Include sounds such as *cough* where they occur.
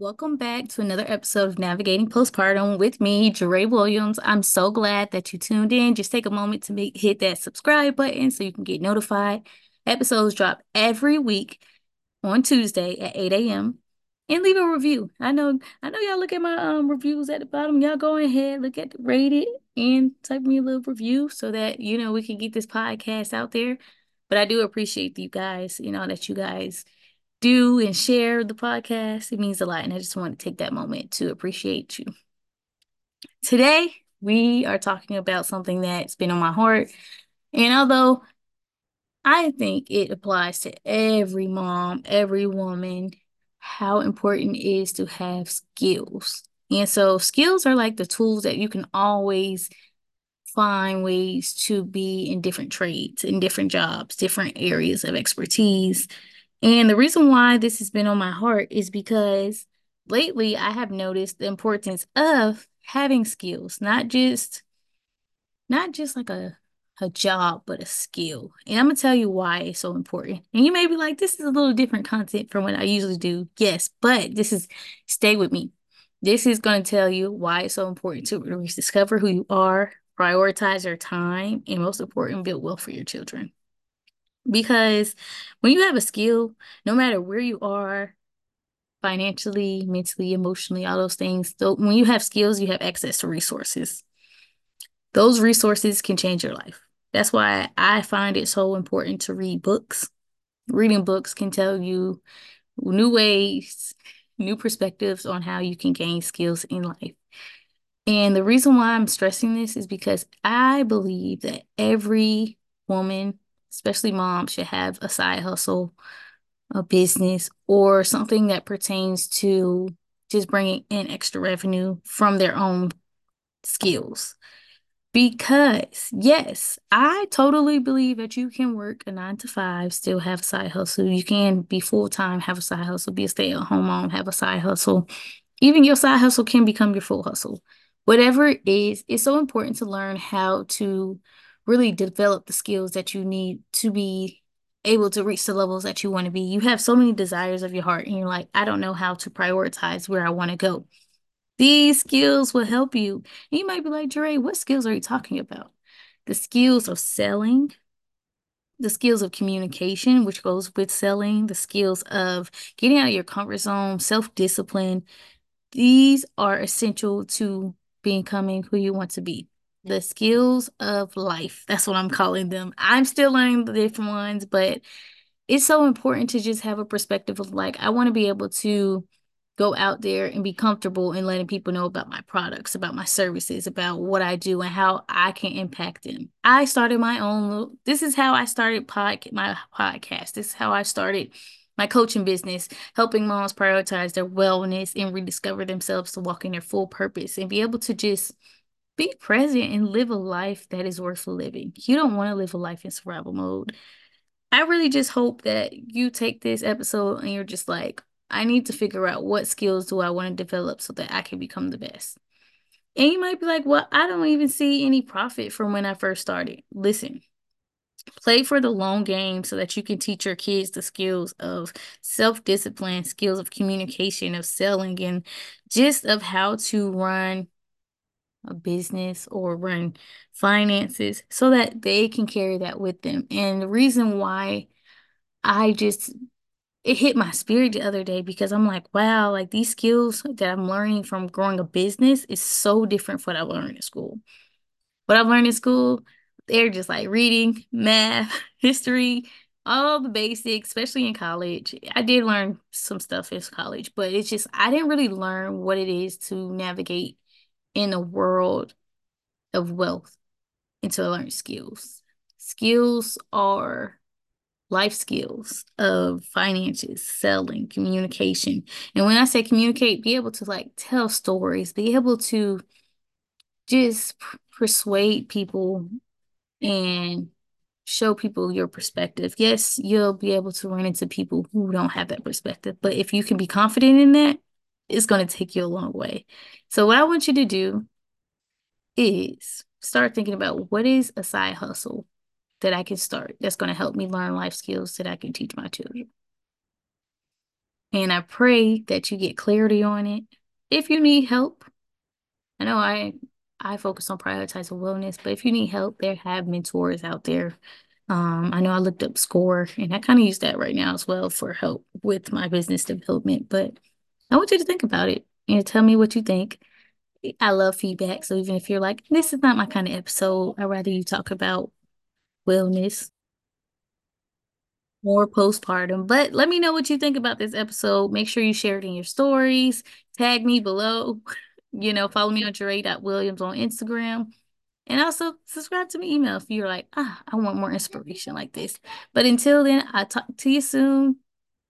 Welcome back to another episode of Navigating Postpartum with me, Jaree Williams. I'm so glad that you tuned in. Just take a moment to make, hit that subscribe button so you can get notified. Episodes drop every week on Tuesday at 8 a.m. And leave a review. I know, I know y'all look at my um reviews at the bottom. Y'all go ahead, look at the rated and type me a little review so that you know we can get this podcast out there. But I do appreciate you guys, you know, that you guys do and share the podcast. It means a lot. And I just want to take that moment to appreciate you. Today, we are talking about something that's been on my heart. And although I think it applies to every mom, every woman, how important it is to have skills. And so, skills are like the tools that you can always find ways to be in different trades, in different jobs, different areas of expertise and the reason why this has been on my heart is because lately I have noticed the importance of having skills, not just not just like a a job, but a skill. And I'm gonna tell you why it's so important. And you may be like, this is a little different content from what I usually do. Yes, but this is stay with me. This is gonna tell you why it's so important to rediscover who you are, prioritize your time, and most important, build wealth for your children. Because when you have a skill, no matter where you are, financially, mentally, emotionally, all those things, so when you have skills, you have access to resources. Those resources can change your life. That's why I find it so important to read books. Reading books can tell you new ways, new perspectives on how you can gain skills in life. And the reason why I'm stressing this is because I believe that every woman especially moms, should have a side hustle, a business, or something that pertains to just bringing in extra revenue from their own skills. Because, yes, I totally believe that you can work a nine to five, still have a side hustle. You can be full time, have a side hustle, be a stay at home mom, have a side hustle. Even your side hustle can become your full hustle. Whatever it is, it's so important to learn how to really develop the skills that you need to be able to reach the levels that you want to be. You have so many desires of your heart, and you're like, I don't know how to prioritize where I want to go. These skills will help you. And you might be like, Dre, what skills are you talking about? The skills of selling, the skills of communication, which goes with selling, the skills of getting out of your comfort zone, self discipline. These are essential to becoming who you want to be the skills of life. That's what I'm calling them. I'm still learning the different ones, but it's so important to just have a perspective of like, I want to be able to go out there and be comfortable in letting people know about my products, about my services, about what I do and how I can impact them. I started my own this is how I started pod my podcast. This is how I started my coaching business, helping moms prioritize their wellness and rediscover themselves to walk in their full purpose and be able to just be present and live a life that is worth living. You don't want to live a life in survival mode. I really just hope that you take this episode and you're just like, I need to figure out what skills do I want to develop so that I can become the best. And you might be like, well, I don't even see any profit from when I first started. Listen, play for the long game so that you can teach your kids the skills of self-discipline, skills of communication, of selling, and just of how to run a business or run finances so that they can carry that with them. And the reason why I just it hit my spirit the other day because I'm like, wow, like these skills that I'm learning from growing a business is so different from what I learned in school. What I've learned in school, they're just like reading, math, *laughs* history, all the basics, especially in college. I did learn some stuff in college, but it's just I didn't really learn what it is to navigate in a world of wealth and to learn skills. Skills are life skills of finances, selling, communication. And when I say communicate, be able to like tell stories, be able to just persuade people and show people your perspective. Yes, you'll be able to run into people who don't have that perspective, but if you can be confident in that, it's going to take you a long way. So, what I want you to do is start thinking about what is a side hustle that I can start that's going to help me learn life skills that I can teach my children. And I pray that you get clarity on it. If you need help, I know I I focus on prioritizing wellness, but if you need help, there have mentors out there. Um, I know I looked up SCORE and I kind of use that right now as well for help with my business development. But I want you to think about it and tell me what you think. I love feedback. So even if you're like, this is not my kind of episode, I'd rather you talk about wellness or postpartum. But let me know what you think about this episode. Make sure you share it in your stories. Tag me below. *laughs* You know, follow me on Jaree.Williams on Instagram. And also subscribe to my email if you're like, ah, I want more inspiration like this. But until then, I'll talk to you soon.